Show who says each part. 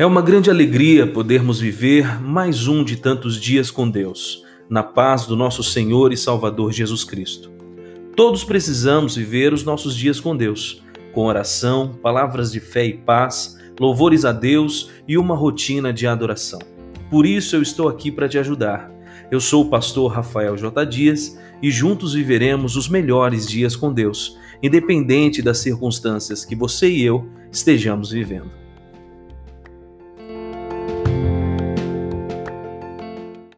Speaker 1: É uma grande alegria podermos viver mais um de tantos dias com Deus, na paz do nosso Senhor e Salvador Jesus Cristo. Todos precisamos viver os nossos dias com Deus, com oração, palavras de fé e paz, louvores a Deus e uma rotina de adoração. Por isso eu estou aqui para te ajudar. Eu sou o pastor Rafael J. Dias e juntos viveremos os melhores dias com Deus, independente das circunstâncias que você e eu estejamos vivendo.